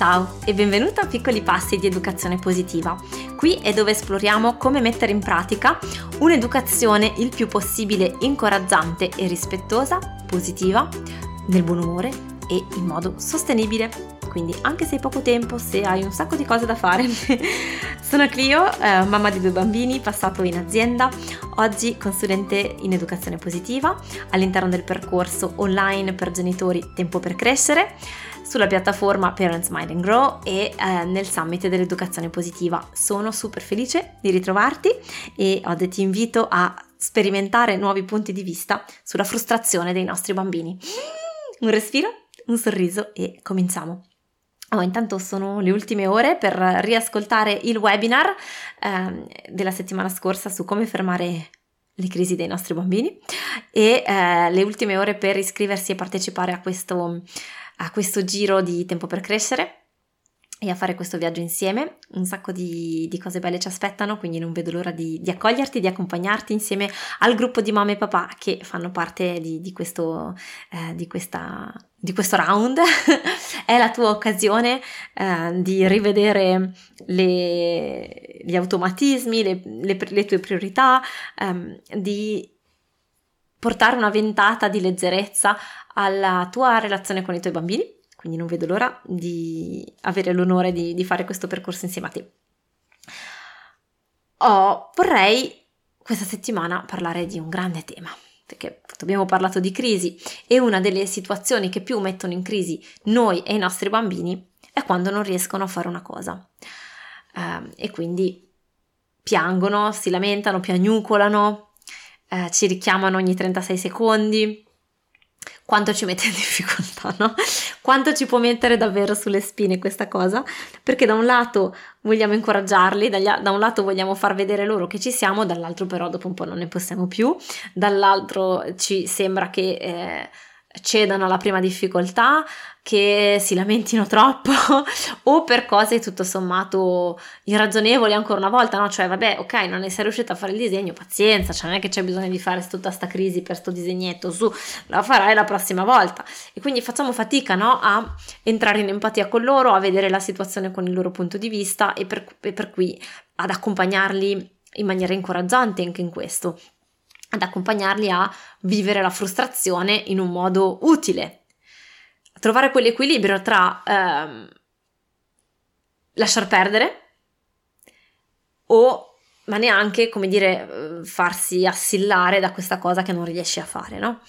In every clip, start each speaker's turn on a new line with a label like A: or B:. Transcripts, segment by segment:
A: Ciao e benvenuto a Piccoli Passi di Educazione Positiva. Qui è dove esploriamo come mettere in pratica un'educazione il più possibile incoraggiante e rispettosa, positiva, nel buon umore e in modo sostenibile. Quindi anche se hai poco tempo, se hai un sacco di cose da fare. Sono Clio, eh, mamma di due bambini, passato in azienda, oggi consulente in educazione positiva all'interno del percorso online per genitori Tempo per crescere sulla piattaforma Parents Mind and Grow e eh, nel summit dell'educazione positiva. Sono super felice di ritrovarti e oggi ti invito a sperimentare nuovi punti di vista sulla frustrazione dei nostri bambini. Un respiro, un sorriso e cominciamo. Oh, intanto sono le ultime ore per riascoltare il webinar eh, della settimana scorsa su come fermare le crisi dei nostri bambini e eh, le ultime ore per iscriversi e partecipare a questo a questo giro di tempo per crescere e a fare questo viaggio insieme. Un sacco di, di cose belle ci aspettano, quindi non vedo l'ora di, di, accoglierti, di accompagnarti insieme al gruppo di mamma e papà che fanno parte di, di questo, eh, questa, questo round. È la tua occasione eh, di rivedere le, gli automatismi, le, le, le tue priorità, ehm, di portare una ventata di leggerezza alla tua relazione con i tuoi bambini, quindi non vedo l'ora di avere l'onore di, di fare questo percorso insieme a te. Oh, vorrei questa settimana parlare di un grande tema, perché abbiamo parlato di crisi e una delle situazioni che più mettono in crisi noi e i nostri bambini è quando non riescono a fare una cosa. Uh, e quindi piangono, si lamentano, piagnucolano, eh, ci richiamano ogni 36 secondi, quanto ci mette in difficoltà, no? Quanto ci può mettere davvero sulle spine questa cosa? Perché da un lato vogliamo incoraggiarli, da un lato vogliamo far vedere loro che ci siamo, dall'altro però dopo un po' non ne possiamo più, dall'altro ci sembra che eh, cedano alla prima difficoltà, che si lamentino troppo o per cose tutto sommato irragionevoli ancora una volta, no? Cioè, vabbè, ok, non ne sei riuscita a fare il disegno, pazienza, cioè non è che c'è bisogno di fare tutta sta crisi per sto disegnetto, su, la farai la prossima volta. E quindi facciamo fatica, no? A entrare in empatia con loro, a vedere la situazione con il loro punto di vista e per, e per cui ad accompagnarli in maniera incoraggiante anche in questo ad accompagnarli a vivere la frustrazione in un modo utile. Trovare quell'equilibrio tra ehm, lasciar perdere o ma neanche, come dire, farsi assillare da questa cosa che non riesci a fare, no?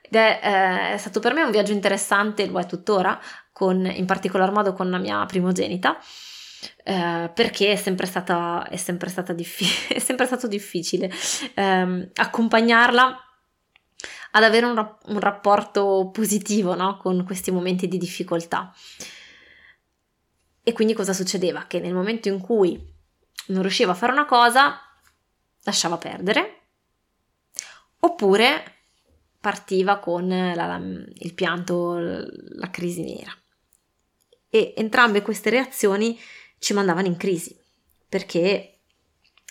A: Ed è, eh, è stato per me un viaggio interessante, lo è tuttora, con, in particolar modo con la mia primogenita, eh, perché è sempre, stata, è, sempre diffi- è sempre stato difficile eh, accompagnarla ad avere un, rap- un rapporto positivo no? con questi momenti di difficoltà. E quindi cosa succedeva? Che nel momento in cui non riusciva a fare una cosa, lasciava perdere, oppure partiva con la, la, il pianto, la crisi nera. E entrambe queste reazioni ci mandavano in crisi perché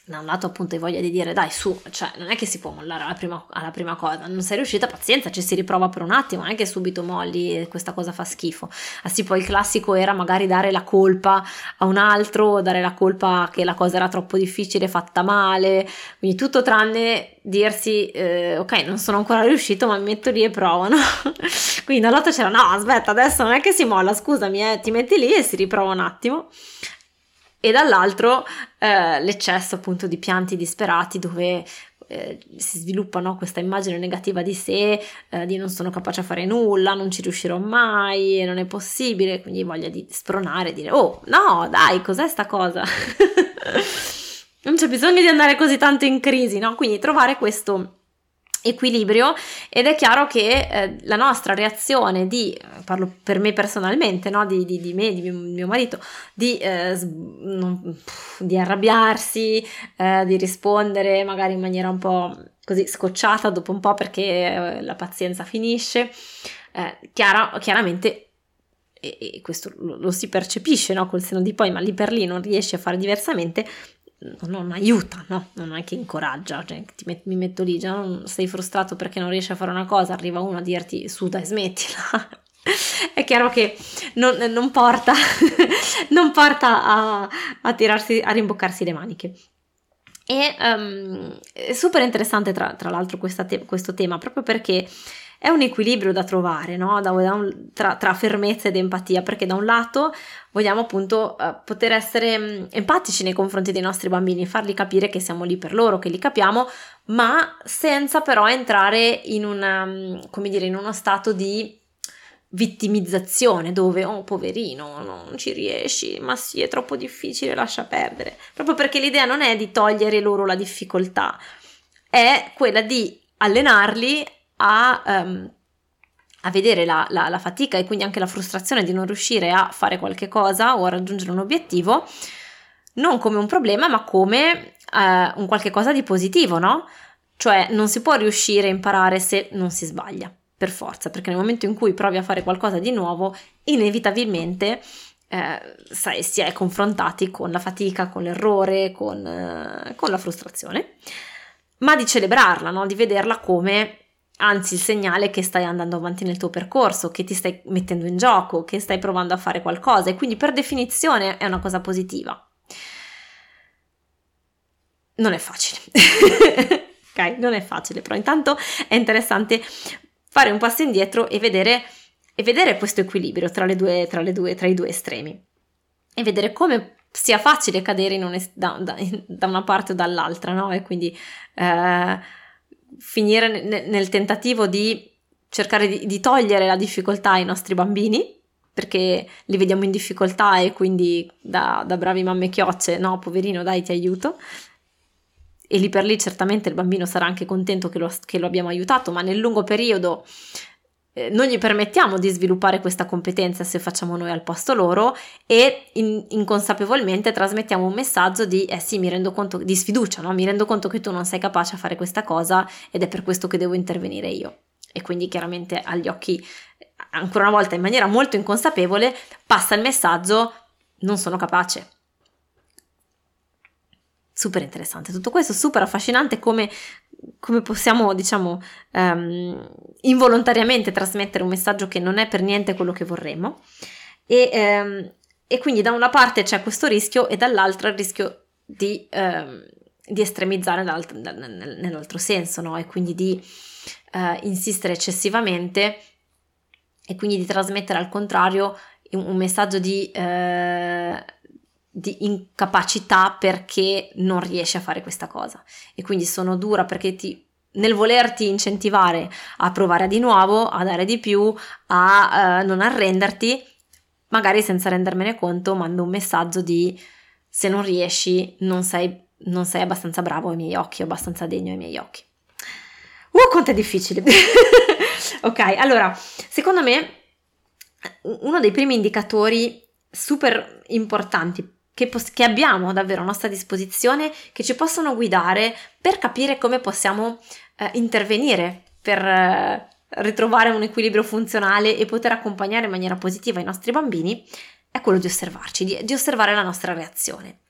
A: da un lato appunto hai voglia di dire dai su, cioè non è che si può mollare alla prima, alla prima, cosa, non sei riuscita, pazienza, ci si riprova per un attimo, non è che subito molli e questa cosa fa schifo. Ah sì, poi il classico era magari dare la colpa a un altro, dare la colpa che la cosa era troppo difficile, fatta male, quindi tutto tranne dirsi eh, ok, non sono ancora riuscito, ma mi metto lì e provo, no? quindi lato c'era no, aspetta, adesso non è che si molla, scusami, eh, ti metti lì e si riprova un attimo e dall'altro eh, l'eccesso appunto di pianti disperati dove eh, si sviluppa no, questa immagine negativa di sé, eh, di non sono capace a fare nulla, non ci riuscirò mai, non è possibile, quindi voglia di spronare, dire oh no dai cos'è sta cosa? non c'è bisogno di andare così tanto in crisi, no? Quindi trovare questo equilibrio ed è chiaro che eh, la nostra reazione di, parlo per me personalmente, no? di, di, di, me, di mio, mio marito, di, eh, non, di arrabbiarsi, eh, di rispondere magari in maniera un po' così scocciata dopo un po' perché eh, la pazienza finisce, eh, chiara, chiaramente e, questo lo, lo, si percepisce no? col seno di poi, ma lì per lì non riesci a fare diversamente, non aiuta, no? non è che incoraggia, cioè, met- mi metto lì, già sei frustrato perché non riesci a fare una cosa, arriva uno a dirti su dai smettila, è chiaro che non, non porta, non porta a, a, tirarsi, a rimboccarsi le maniche. E um, è super interessante tra, tra l'altro te- questo tema proprio perché è un equilibrio da trovare no? da, da un, tra, tra, fermezza ed empatia perché da un lato vogliamo appunto uh, poter essere um, empatici nei confronti dei nostri bambini, fargli capire che siamo lì per loro, che li capiamo, ma senza però entrare in, una, come dire, in uno stato di vittimizzazione dove oh poverino non ci riesci ma sì è troppo difficile lascia perdere proprio perché l'idea non è di togliere loro la difficoltà è quella di allenarli a, um, a vedere la, la, la, fatica e quindi anche la frustrazione di non riuscire a fare qualche cosa o a raggiungere un obiettivo non come un problema ma come uh, un qualche cosa di positivo no? cioè non si può riuscire a imparare se non si sbaglia per forza, perché nel momento in cui provi a fare qualcosa di nuovo, inevitabilmente eh, sai, si è confrontati con la fatica, con l'errore, con, eh, con la frustrazione, ma di celebrarla, no? di vederla come anzi il segnale che stai andando avanti nel tuo percorso, che ti stai mettendo in gioco, che stai provando a fare qualcosa e quindi per definizione è una cosa positiva. Non è facile. ok, non è facile, però intanto è interessante fare un passo indietro e vedere, e vedere questo equilibrio tra, due, tra, due, tra, i due estremi e vedere come sia facile cadere es- da, da, da, una parte o dall'altra, no? E quindi eh, finire ne- nel tentativo di cercare di, di togliere la difficoltà ai nostri bambini perché li vediamo in difficoltà e quindi da, da, bravi mamme chiocce, no, poverino, dai, ti aiuto. E lì per lì certamente il bambino sarà anche contento che lo, che lo abbiamo aiutato, ma nel lungo periodo eh, non gli permettiamo di sviluppare questa competenza se facciamo noi al posto loro e in, inconsapevolmente trasmettiamo un messaggio di eh sì, mi rendo conto di sfiducia, no? mi rendo conto che tu non sei capace a fare questa cosa ed è per questo che devo intervenire io. E quindi chiaramente agli occhi, ancora una volta in maniera molto inconsapevole, passa il messaggio non sono capace, super interessante tutto questo, super affascinante come, come possiamo, diciamo, um, involontariamente trasmettere un messaggio che non è per niente quello che vorremmo. E, um, e quindi da una parte c'è questo rischio e dall'altra il rischio di, um, di estremizzare nell'altro senso, no? E quindi di uh, insistere eccessivamente e quindi di trasmettere al contrario un, messaggio di... Uh, di incapacità perché non riesci a fare questa cosa e quindi sono dura perché ti, nel volerti incentivare a provare di nuovo, a dare di più, a uh, non arrenderti, magari senza rendermene conto mando un messaggio di se non riesci non sei, non sei abbastanza bravo ai miei occhi, abbastanza degno ai miei occhi. Uh, quanto è difficile! ok, allora, secondo me uno dei primi indicatori super importanti che, pos- che, abbiamo davvero a nostra disposizione che ci possono guidare per capire come possiamo eh, intervenire per eh, ritrovare un equilibrio funzionale e poter accompagnare in maniera positiva i nostri bambini è quello di osservarci, di, di osservare la nostra reazione.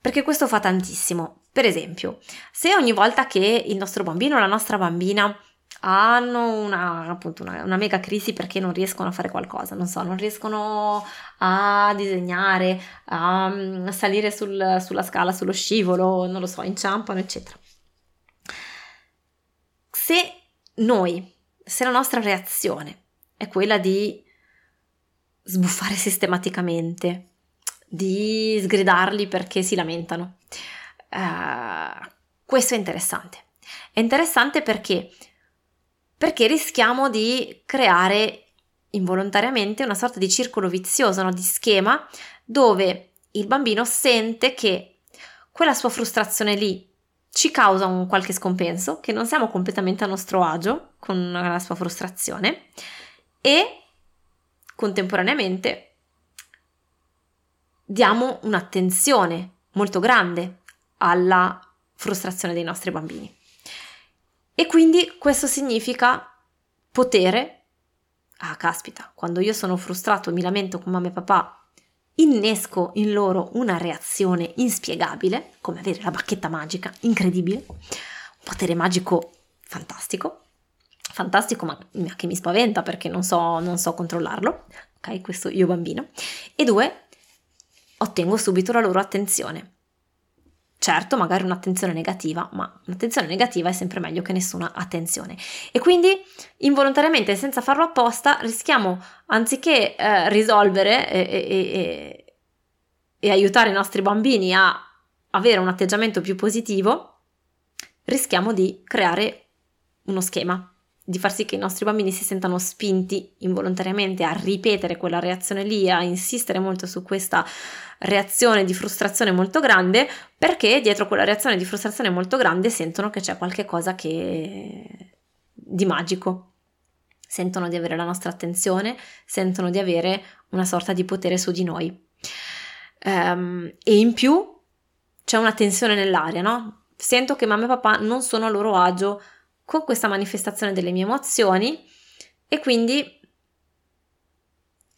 A: Perché questo fa tantissimo. Per esempio, se ogni volta che il nostro bambino o la nostra bambina hanno una, appunto una, una, mega crisi perché non riescono a fare qualcosa, non so, non riescono a disegnare, a, a salire sul, sulla scala, sullo scivolo, non lo so, inciampano, eccetera. Se noi, se la nostra reazione è quella di sbuffare sistematicamente, di sgridarli perché si lamentano, uh, questo è interessante. È interessante perché perché rischiamo di creare involontariamente una sorta di circolo vizioso, no? di schema dove il bambino sente che quella sua frustrazione lì ci causa un qualche scompenso, che non siamo completamente a nostro agio con la sua frustrazione e contemporaneamente diamo un'attenzione molto grande alla frustrazione dei nostri bambini. E quindi questo significa potere. Ah, caspita, quando io sono frustrato mi lamento con mamma e papà, innesco in loro una reazione inspiegabile, come avere la bacchetta magica, incredibile, un potere magico fantastico. fantastico, ma che mi spaventa perché non so, non so controllarlo, ok? Questo io bambino. E due, ottengo subito la loro attenzione. Certo, magari un'attenzione negativa, ma un'attenzione negativa è sempre meglio che nessuna attenzione. E quindi involontariamente, senza farlo apposta, rischiamo, anziché eh, risolvere e, e, e, e aiutare i nostri bambini a avere un atteggiamento più positivo, rischiamo di creare uno schema di far sì che i nostri bambini si sentano spinti involontariamente a ripetere quella reazione lì, a insistere molto su questa reazione di frustrazione molto grande, perché dietro quella reazione di frustrazione molto grande sentono che c'è qualche cosa che di magico. Sentono di avere la nostra attenzione, sentono di avere una sorta di potere su di noi. Um, e in più c'è una tensione nell'aria, no? Sento che mamma e papà non sono a loro agio con questa manifestazione delle mie emozioni e quindi,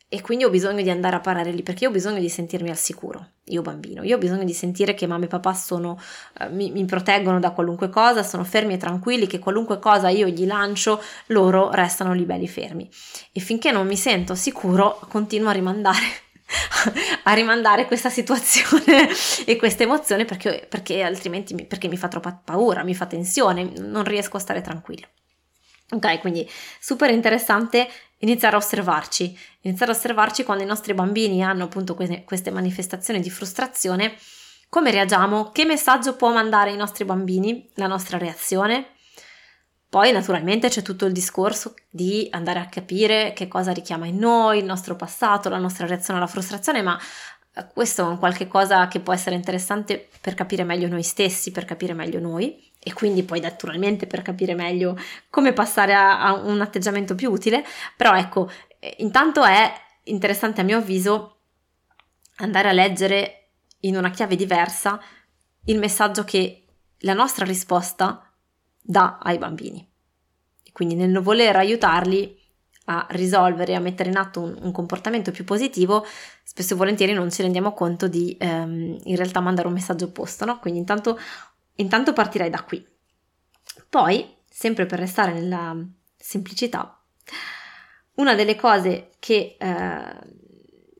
A: e quindi ho bisogno di andare a parare lì perché ho bisogno di sentirmi al sicuro, io bambino, io ho bisogno di sentire che mamma e papà sono, eh, mi, mi proteggono da qualunque cosa, sono fermi e tranquilli, che qualunque cosa io gli lancio, loro restano lì belli fermi. E finché non mi sento sicuro, continuo a rimandare a rimandare questa situazione e questa emozione perché, perché altrimenti mi, perché mi fa troppa paura, mi fa tensione, non riesco a stare tranquillo. Ok, quindi super interessante iniziare a osservarci, iniziare a osservarci quando i nostri bambini hanno appunto queste, queste manifestazioni di frustrazione, come reagiamo, che messaggio può mandare ai nostri bambini la nostra reazione, poi naturalmente c'è tutto il discorso di andare a capire che cosa richiama in noi, il nostro passato, la nostra reazione alla frustrazione, ma eh, questo è un qualche cosa che può essere interessante per capire meglio noi stessi, per capire meglio noi. E quindi poi naturalmente per capire meglio come passare a, a un atteggiamento più utile, però ecco, eh, intanto è interessante a mio avviso andare a leggere in una chiave diversa il messaggio che la nostra risposta dà ai bambini. Quindi nel voler aiutarli a risolvere, a mettere in atto un, un, comportamento più positivo, spesso e volentieri non ci rendiamo conto di ehm, in realtà mandare un messaggio opposto, no? Quindi intanto, intanto partirei da qui. Poi, sempre per restare nella semplicità, una delle cose che, eh,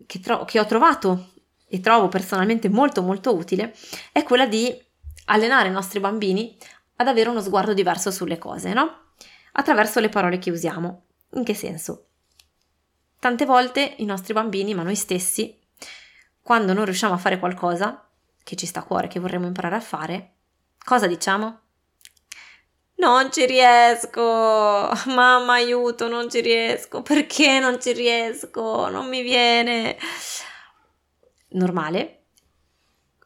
A: che, tro- che ho trovato e trovo personalmente molto molto utile è quella di allenare i nostri bambini ad avere uno sguardo diverso sulle cose, no? Attraverso le parole che usiamo. In che senso? Tante volte i nostri bambini, ma noi stessi, quando non riusciamo a fare qualcosa che ci sta a cuore, che vorremmo imparare a fare, cosa diciamo? Non ci riesco, mamma aiuto, non ci riesco, perché non ci riesco, non mi viene. Normale.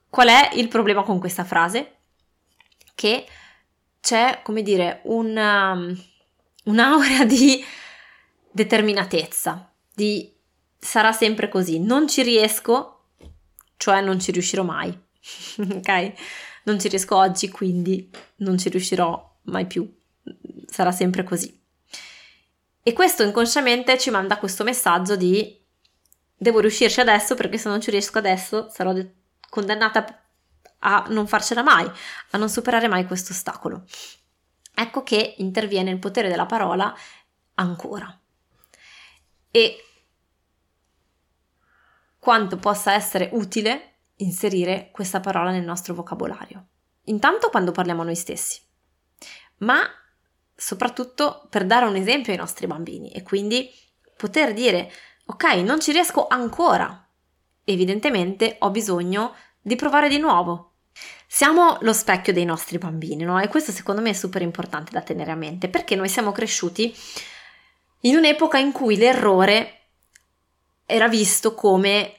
A: Qual è il problema con questa frase? Che c'è, come dire, una, um, un'aura di determinatezza, di sarà sempre così, non ci riesco, cioè non ci riuscirò mai, ok? Non ci riesco oggi, quindi non ci riuscirò mai più, sarà sempre così. E questo inconsciamente ci manda questo messaggio di devo riuscirci adesso perché se non ci riesco adesso sarò de- condannata a non farcela mai, a non superare mai questo ostacolo. Ecco che interviene il potere della parola ancora. E quanto possa essere utile inserire questa parola nel nostro vocabolario. Intanto quando parliamo a noi stessi, ma soprattutto per dare un esempio ai nostri bambini e quindi poter dire ok, non ci riesco ancora. Evidentemente ho bisogno di provare di nuovo, siamo lo specchio dei nostri bambini, no? E questo secondo me è super importante da tenere a mente perché noi siamo cresciuti in un'epoca in cui l'errore era visto come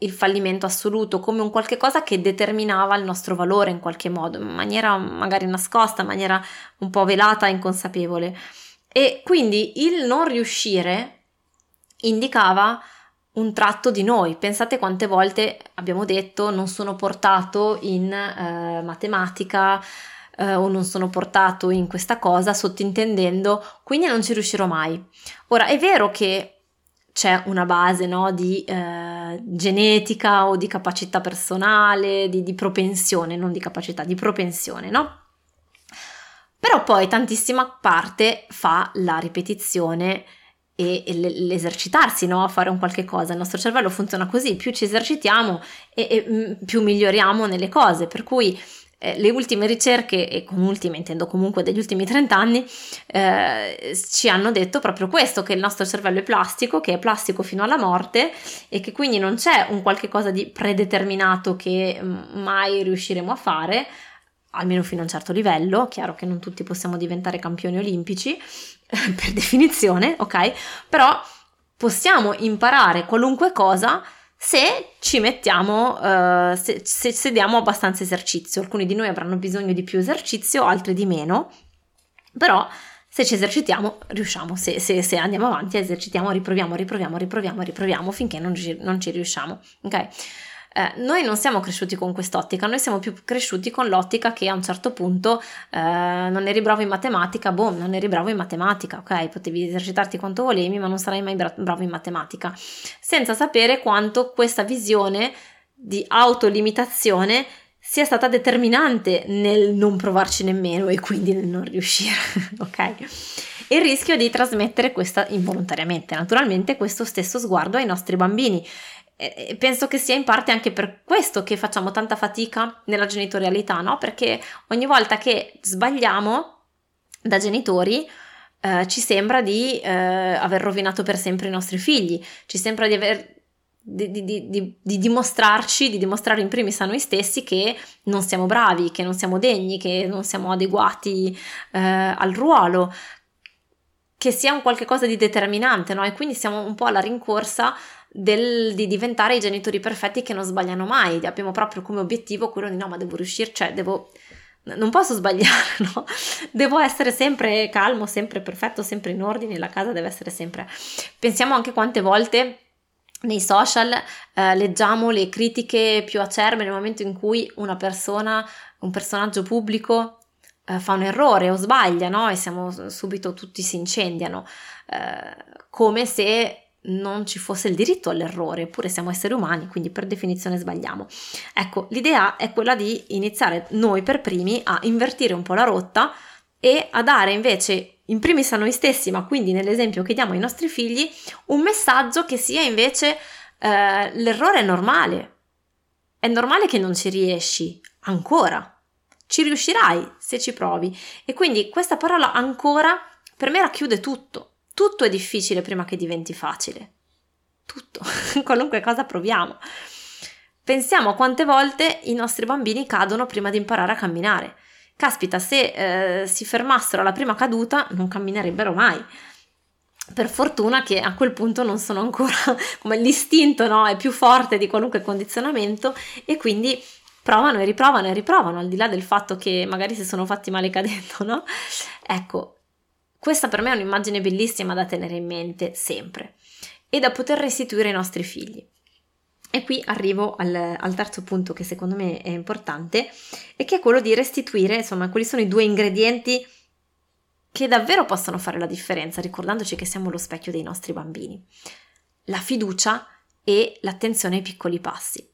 A: il fallimento assoluto, come un qualche cosa che determinava il nostro valore in qualche modo, in maniera magari nascosta, in maniera un po' velata inconsapevole. E quindi il non riuscire indicava un tratto di noi. Pensate quante volte abbiamo detto non sono portato in eh, matematica eh, o non sono portato in questa cosa, sottintendendo quindi non ci riuscirò mai. Ora è vero che c'è una base no, di eh, genetica o di capacità personale, di, di propensione, non di capacità, di propensione, no? Però poi tantissima parte fa la ripetizione e, l'esercitarsi, no? a fare un qualche cosa. Il nostro cervello funziona così, più ci esercitiamo e, e mm, più miglioriamo nelle cose, per cui eh, le ultime ricerche, e con ultime intendo comunque degli ultimi 30 anni, eh, ci hanno detto proprio questo, che il nostro cervello è plastico, che è plastico fino alla morte e che quindi non c'è un qualche cosa di predeterminato che mm, mai riusciremo a fare, almeno fino a un certo livello, chiaro che non tutti possiamo diventare campioni olimpici, per definizione, ok? Però possiamo imparare qualunque cosa se ci mettiamo, uh, se, se, se diamo abbastanza esercizio. Alcuni di noi avranno bisogno di più esercizio, altri di meno, però se ci esercitiamo riusciamo, se, se, se, andiamo avanti esercitiamo, riproviamo, riproviamo, riproviamo, riproviamo finché non ci, non ci riusciamo, ok? Eh, noi non siamo cresciuti con quest'ottica, noi siamo più cresciuti con l'ottica che a un certo punto eh, non eri bravo in matematica, boh, non eri bravo in matematica, ok? Potevi esercitarti quanto volevi, ma non sarai mai bra- bravo in matematica, senza sapere quanto questa visione di autolimitazione sia stata determinante nel non provarci nemmeno e quindi nel non riuscire, ok? Il rischio di trasmettere questa involontariamente, naturalmente, questo stesso sguardo ai nostri bambini penso che sia in parte anche per questo che facciamo tanta fatica nella genitorialità, no? Perché ogni volta che sbagliamo da genitori eh, ci sembra di eh, aver rovinato per sempre i nostri figli, ci sembra di aver di, di, di, di, dimostrarci, di dimostrare in primis a noi stessi che non siamo bravi, che non siamo degni, che non siamo adeguati eh, al ruolo, che sia un qualche cosa di determinante, no? E quindi siamo un po' alla rincorsa del, di diventare i genitori perfetti che non sbagliano mai. Abbiamo proprio come obiettivo quello di no, ma devo riuscire, cioè devo. Non posso sbagliare, no? Devo essere sempre calmo, sempre perfetto, sempre in ordine, la casa deve essere sempre. Pensiamo anche quante volte nei social eh, leggiamo le critiche più acerbe nel momento in cui una persona, un personaggio pubblico eh, fa un errore o sbaglia, no? E siamo subito tutti si incendiano, eh, come se non ci fosse il diritto all'errore, eppure siamo esseri umani, quindi per definizione sbagliamo. Ecco, l'idea è quella di iniziare noi per primi a invertire un po' la rotta e a dare invece, in primis a noi stessi, ma quindi nell'esempio che diamo ai nostri figli, un messaggio che sia invece eh, l'errore è normale. È normale che non ci riesci ancora. Ci riuscirai se ci provi. E quindi questa parola ancora per me racchiude tutto tutto è difficile prima che diventi facile. Tutto, qualunque cosa proviamo. Pensiamo a quante volte i nostri bambini cadono prima di imparare a camminare. Caspita, se eh, si fermassero alla prima caduta non camminerebbero mai. Per fortuna che a quel punto non sono ancora come l'istinto, no? È più forte di qualunque condizionamento e quindi provano e riprovano e riprovano, al di là del fatto che magari si sono fatti male cadendo, no? Ecco, questa per me è un'immagine bellissima da tenere in mente sempre e da poter restituire ai nostri figli. E qui arrivo al, al, terzo punto che secondo me è importante e che è quello di restituire, insomma, quali sono i due ingredienti che davvero possono fare la differenza, ricordandoci che siamo lo specchio dei nostri bambini. La fiducia e l'attenzione ai piccoli passi.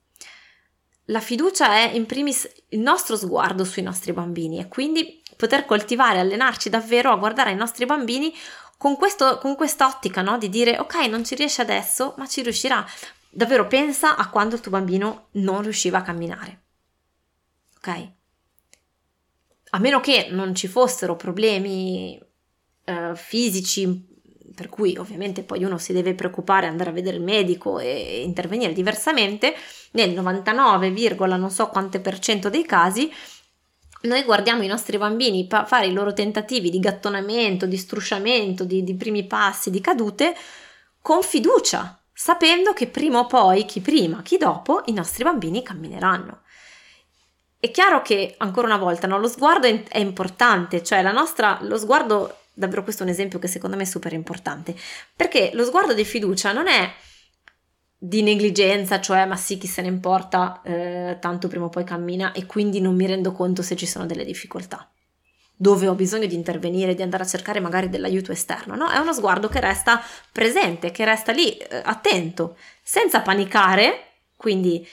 A: La fiducia è in primis il nostro sguardo sui nostri bambini e quindi poter coltivare, allenarci davvero a guardare i nostri bambini con, questo, con quest'ottica, no? Di dire ok, non ci riesce adesso, ma ci riuscirà. Davvero pensa a quando il tuo bambino non riusciva a camminare. Ok? A meno che non ci fossero problemi eh, fisici, per cui ovviamente poi uno si deve preoccupare, andare a vedere il medico e intervenire diversamente, nel 99, non so quante per cento dei casi noi guardiamo i nostri bambini pa- fare i loro tentativi di gattonamento, di strusciamento, di, di primi passi, di cadute, con fiducia, sapendo che prima o poi, chi prima, chi dopo, i nostri bambini cammineranno. È chiaro che, ancora una volta, no, lo sguardo è, importante, cioè nostra, lo sguardo, davvero questo è un esempio che secondo me è super importante, perché lo sguardo di fiducia non è di negligenza, cioè ma sì, chi se ne importa, eh, tanto prima o poi cammina e quindi non mi rendo conto se ci sono delle difficoltà, dove ho bisogno di intervenire, di andare a cercare magari dell'aiuto esterno, no? È uno sguardo che resta presente, che resta lì, eh, attento, senza panicare, quindi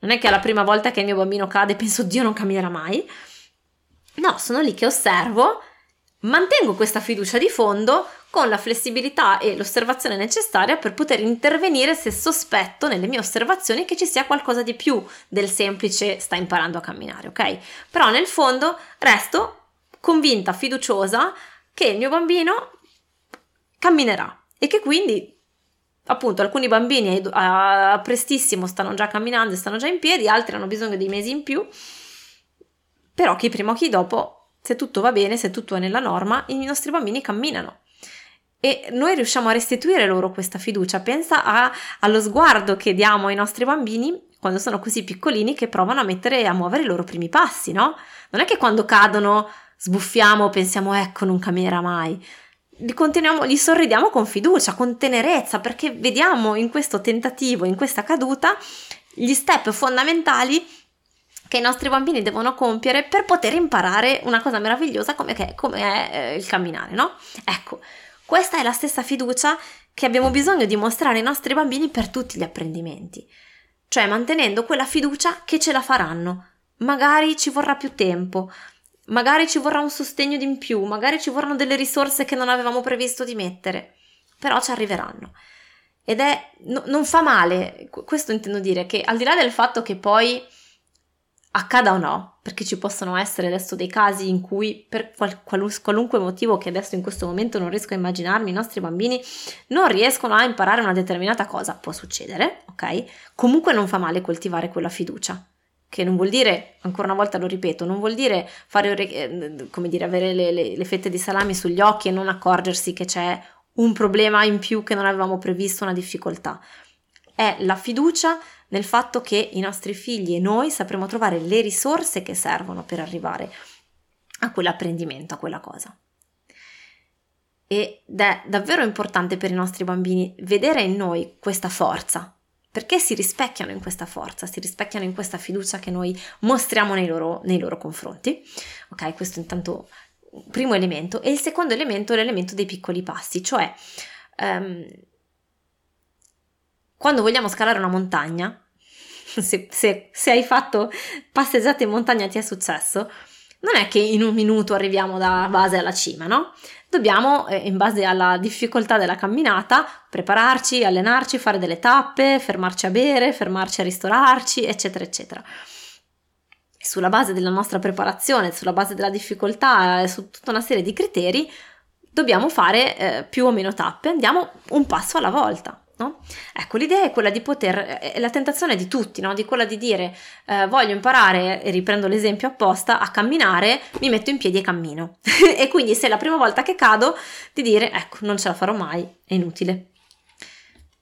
A: non è che alla prima volta che il mio bambino cade penso Dio non camminerà mai, no, sono lì che osservo mantengo questa fiducia di fondo con la flessibilità e l'osservazione necessaria per poter intervenire se sospetto nelle mie osservazioni che ci sia qualcosa di più del semplice sta imparando a camminare, ok? Però nel fondo resto convinta, fiduciosa che il mio bambino camminerà e che quindi appunto alcuni bambini a prestissimo stanno già camminando e stanno già in piedi, altri hanno bisogno di mesi in più, però chi prima o chi dopo, se tutto va bene, se tutto è nella norma, i nostri bambini camminano. E noi riusciamo a restituire loro questa fiducia. Pensa a, allo sguardo che diamo ai nostri bambini quando sono così piccolini che provano a mettere a muovere i loro primi passi, no? Non è che quando cadono sbuffiamo, pensiamo ecco non camminerà mai continuiamo, gli sorridiamo con fiducia, con tenerezza, perché vediamo in questo tentativo, in questa caduta, gli step fondamentali che i nostri bambini devono compiere per poter imparare una cosa meravigliosa come, che, come è eh, il camminare, no? Ecco, questa è la stessa fiducia che abbiamo bisogno di mostrare ai nostri bambini per tutti gli apprendimenti, cioè mantenendo quella fiducia che ce la faranno. Magari ci vorrà più tempo, Magari ci vorrà un sostegno in più, magari ci vorranno delle risorse che non avevamo previsto di mettere, però ci arriveranno. Ed è, no, non fa male, questo intendo dire, che al di là del fatto che poi accada o no, perché ci possono essere adesso dei casi in cui per qual, qualunque motivo che adesso in questo momento non riesco a immaginarmi, i nostri bambini non riescono a imparare una determinata cosa, può succedere, ok? Comunque non fa male coltivare quella fiducia che non vuol dire, ancora una volta lo ripeto, non vuol dire fare, eh, come dire, avere le, le, le, fette di salami sugli occhi e non accorgersi che c'è un problema in più che non avevamo previsto, una difficoltà. È la fiducia nel fatto che i nostri figli e noi sapremo trovare le risorse che servono per arrivare a quell'apprendimento, a quella cosa. Ed è davvero importante per i nostri bambini vedere in noi questa forza, perché si rispecchiano in questa forza, si rispecchiano in questa fiducia che noi mostriamo nei loro, nei loro confronti. Ok, questo intanto primo elemento. E il secondo elemento è l'elemento dei piccoli passi, cioè um, quando vogliamo scalare una montagna, se, se, se hai fatto passeggiate in montagna ti è successo, non è che in un minuto arriviamo da base alla cima, no? dobbiamo, eh, in base alla difficoltà della camminata, prepararci, allenarci, fare delle tappe, fermarci a bere, fermarci a ristorarci, eccetera, eccetera. Sulla base della nostra preparazione, sulla base della difficoltà e su tutta una serie di criteri, dobbiamo fare eh, più o meno tappe, andiamo un passo alla volta. No? Ecco, l'idea è quella di poter, è la tentazione di tutti, no? di quella di dire eh, voglio imparare, e riprendo l'esempio apposta, a camminare, mi metto in piedi e cammino. e quindi se è la prima volta che cado, di dire ecco, non ce la farò mai, è inutile.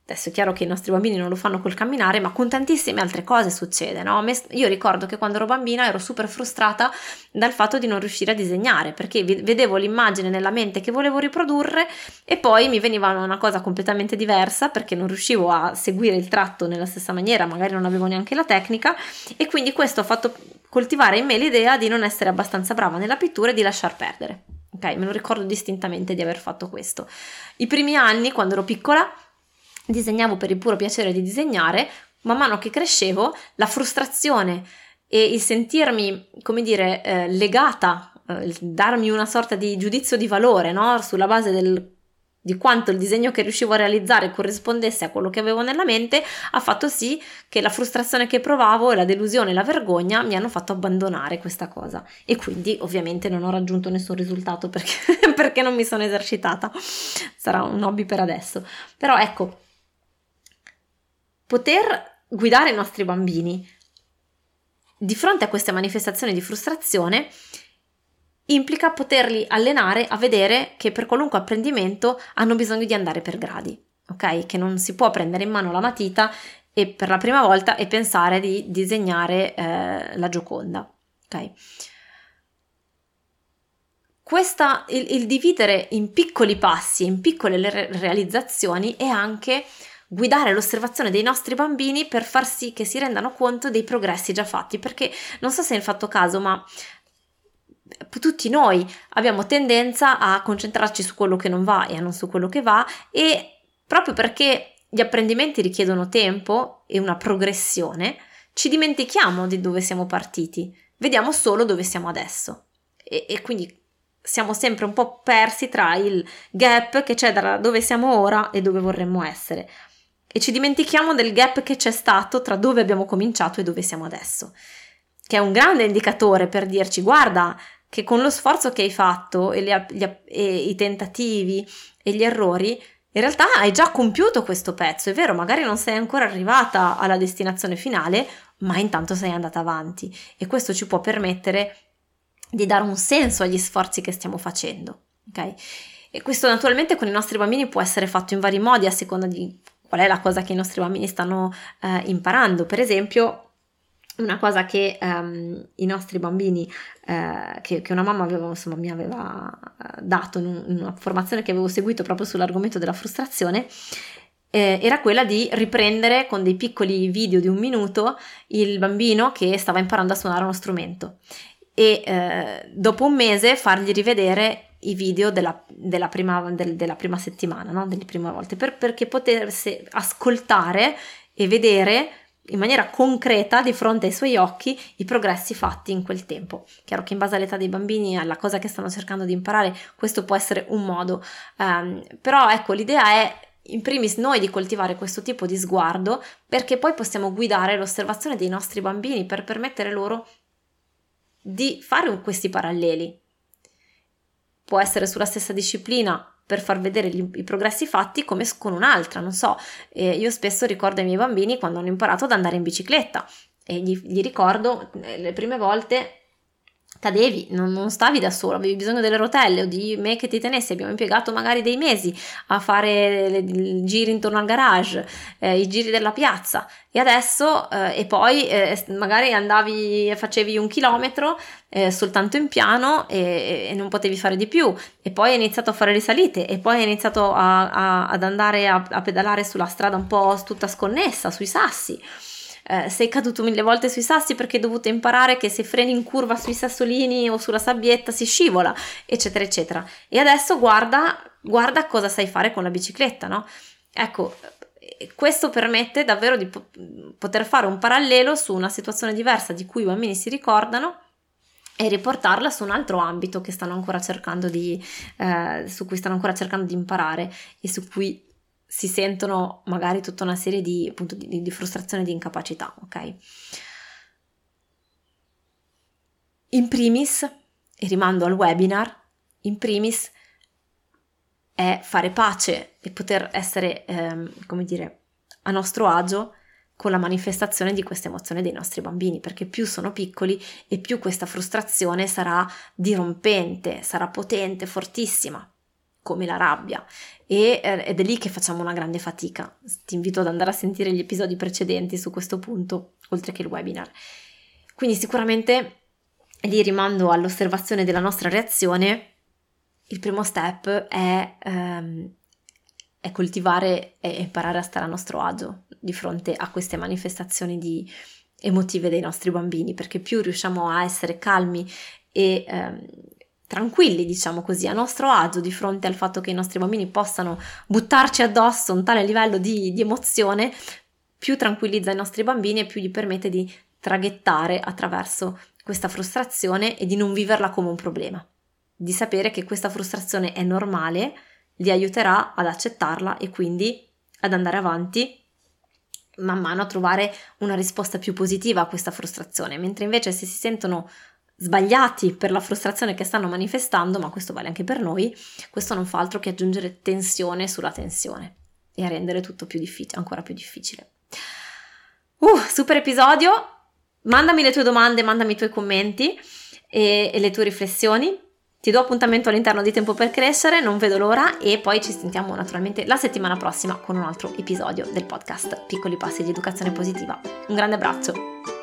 A: Adesso è chiaro che i nostri bambini non lo fanno col camminare, ma con tantissime altre cose succede, no? Io ricordo che quando ero bambina ero super frustrata dal fatto di non riuscire a disegnare, perché vedevo l'immagine nella mente che volevo riprodurre e poi mi veniva una cosa completamente diversa perché non riuscivo a seguire il tratto nella stessa maniera, magari non avevo neanche la tecnica e quindi questo ha fatto coltivare in me l'idea di non essere abbastanza brava nella pittura e di lasciar perdere. Ok, me lo ricordo distintamente di aver fatto questo. I primi anni, quando ero piccola, disegnavo per il puro piacere di disegnare, man mano che crescevo la frustrazione e il sentirmi, come dire, eh, legata, eh, darmi una sorta di giudizio di valore, no? Sulla base del, di quanto il disegno che riuscivo a realizzare corrispondesse a quello che avevo nella mente, ha fatto sì che la frustrazione che provavo e la delusione e la vergogna mi hanno fatto abbandonare questa cosa. E quindi ovviamente non ho raggiunto nessun risultato perché, perché non mi sono esercitata. Sarà un hobby per adesso. Però ecco, poter guidare i nostri bambini di fronte a queste manifestazioni di frustrazione implica poterli allenare a vedere che per qualunque apprendimento hanno bisogno di andare per gradi, ok? Che non si può prendere in mano la matita e per la prima volta e pensare di disegnare eh, la Gioconda, ok? Questa, il, il dividere in piccoli passi, in piccole re- realizzazioni è anche guidare l'osservazione dei nostri bambini per far sì che si rendano conto dei progressi già fatti, perché non so se hai fatto caso, ma tutti noi abbiamo tendenza a concentrarci su quello che non va e non su quello che va e proprio perché gli apprendimenti richiedono tempo e una progressione, ci dimentichiamo di dove siamo partiti, vediamo solo dove siamo adesso e, e quindi siamo sempre un po' persi tra il gap che c'è da dove siamo ora e dove vorremmo essere. E ci dimentichiamo del gap che c'è stato tra dove abbiamo cominciato e dove siamo adesso, che è un grande indicatore per dirci guarda che con lo sforzo che hai fatto e, gli, gli, e i tentativi e gli errori, in realtà hai già compiuto questo pezzo, è vero, magari non sei ancora arrivata alla destinazione finale, ma intanto sei andata avanti e questo ci può permettere di dare un senso agli sforzi che stiamo facendo, ok? E questo naturalmente con i nostri bambini può essere fatto in vari modi a seconda di qual è la cosa che i nostri bambini stanno eh, imparando. Per esempio, una cosa che um, i nostri bambini, eh, che, che, una mamma aveva, insomma, mi aveva eh, dato in, in, una formazione che avevo seguito proprio sull'argomento della frustrazione, eh, era quella di riprendere con dei piccoli video di un minuto il bambino che stava imparando a suonare uno strumento e eh, dopo un mese fargli rivedere i video della, della, prima, del, della prima, settimana, no? delle prime volte, per, perché potesse ascoltare e vedere in maniera concreta di fronte ai suoi occhi i progressi fatti in quel tempo. Chiaro che in base all'età dei bambini e alla cosa che stanno cercando di imparare, questo può essere un modo, um, però ecco l'idea è in primis noi di coltivare questo tipo di sguardo perché poi possiamo guidare l'osservazione dei nostri bambini per permettere loro di fare questi paralleli. Può essere sulla stessa disciplina per far vedere gli, i progressi fatti come con un'altra, non so, eh, io spesso ricordo ai miei bambini quando hanno imparato ad andare in bicicletta e gli, gli ricordo eh, le prime volte cadevi, non, non, stavi da solo, avevi bisogno delle rotelle o di me che ti tenessi, abbiamo impiegato magari dei mesi a fare i giri intorno al garage, eh, i giri della piazza. E adesso eh, e poi eh, magari andavi e facevi un chilometro eh, soltanto in piano e, e, non potevi fare di più. E poi hai iniziato a fare le salite e poi hai iniziato a, a, ad andare a, a pedalare sulla strada un po' tutta sconnessa, sui sassi eh, sei caduto mille volte sui sassi perché hai dovuto imparare che se freni in curva sui sassolini o sulla sabbietta si scivola, eccetera, eccetera. E adesso guarda, guarda cosa sai fare con la bicicletta, no? Ecco, eh, questo permette davvero di poter fare un parallelo su una situazione diversa di cui i bambini si ricordano e riportarla su un altro ambito che stanno ancora cercando di, eh, su cui stanno ancora cercando di imparare e su cui si sentono magari tutta una serie di, appunto, di, di frustrazione e di incapacità, ok? In primis, e rimando al webinar, in primis è fare pace e poter essere, ehm, come dire, a nostro agio con la manifestazione di questa emozione dei nostri bambini, perché più sono piccoli e più questa frustrazione sarà dirompente, sarà potente, fortissima come la rabbia e, eh, ed è lì che facciamo una grande fatica. Ti invito ad andare a sentire gli episodi precedenti su questo punto, oltre che il webinar. Quindi sicuramente lì rimando all'osservazione della nostra reazione. Il primo step è, ehm, è coltivare e imparare a stare a nostro agio di fronte a queste manifestazioni di, emotive dei nostri bambini, perché più riusciamo a essere calmi e ehm, tranquilli, diciamo così, a nostro agio di fronte al fatto che i nostri bambini possano buttarci addosso un tale livello di, di emozione, più tranquillizza i nostri bambini e più gli permette di traghettare attraverso questa frustrazione e di non viverla come un problema, di sapere che questa frustrazione è normale, li aiuterà ad accettarla e quindi ad andare avanti man mano a trovare una risposta più positiva a questa frustrazione, mentre invece se si sentono sbagliati per la frustrazione che stanno manifestando, ma questo vale anche per noi, questo non fa altro che aggiungere tensione sulla tensione e a rendere tutto più difficile, ancora più difficile. Uh, super episodio! Mandami le tue domande, mandami i tuoi commenti e, e le tue riflessioni. Ti do appuntamento all'interno di Tempo per Crescere, non vedo l'ora e poi ci sentiamo naturalmente la settimana prossima con un altro episodio del podcast Piccoli passi di educazione positiva. Un grande abbraccio!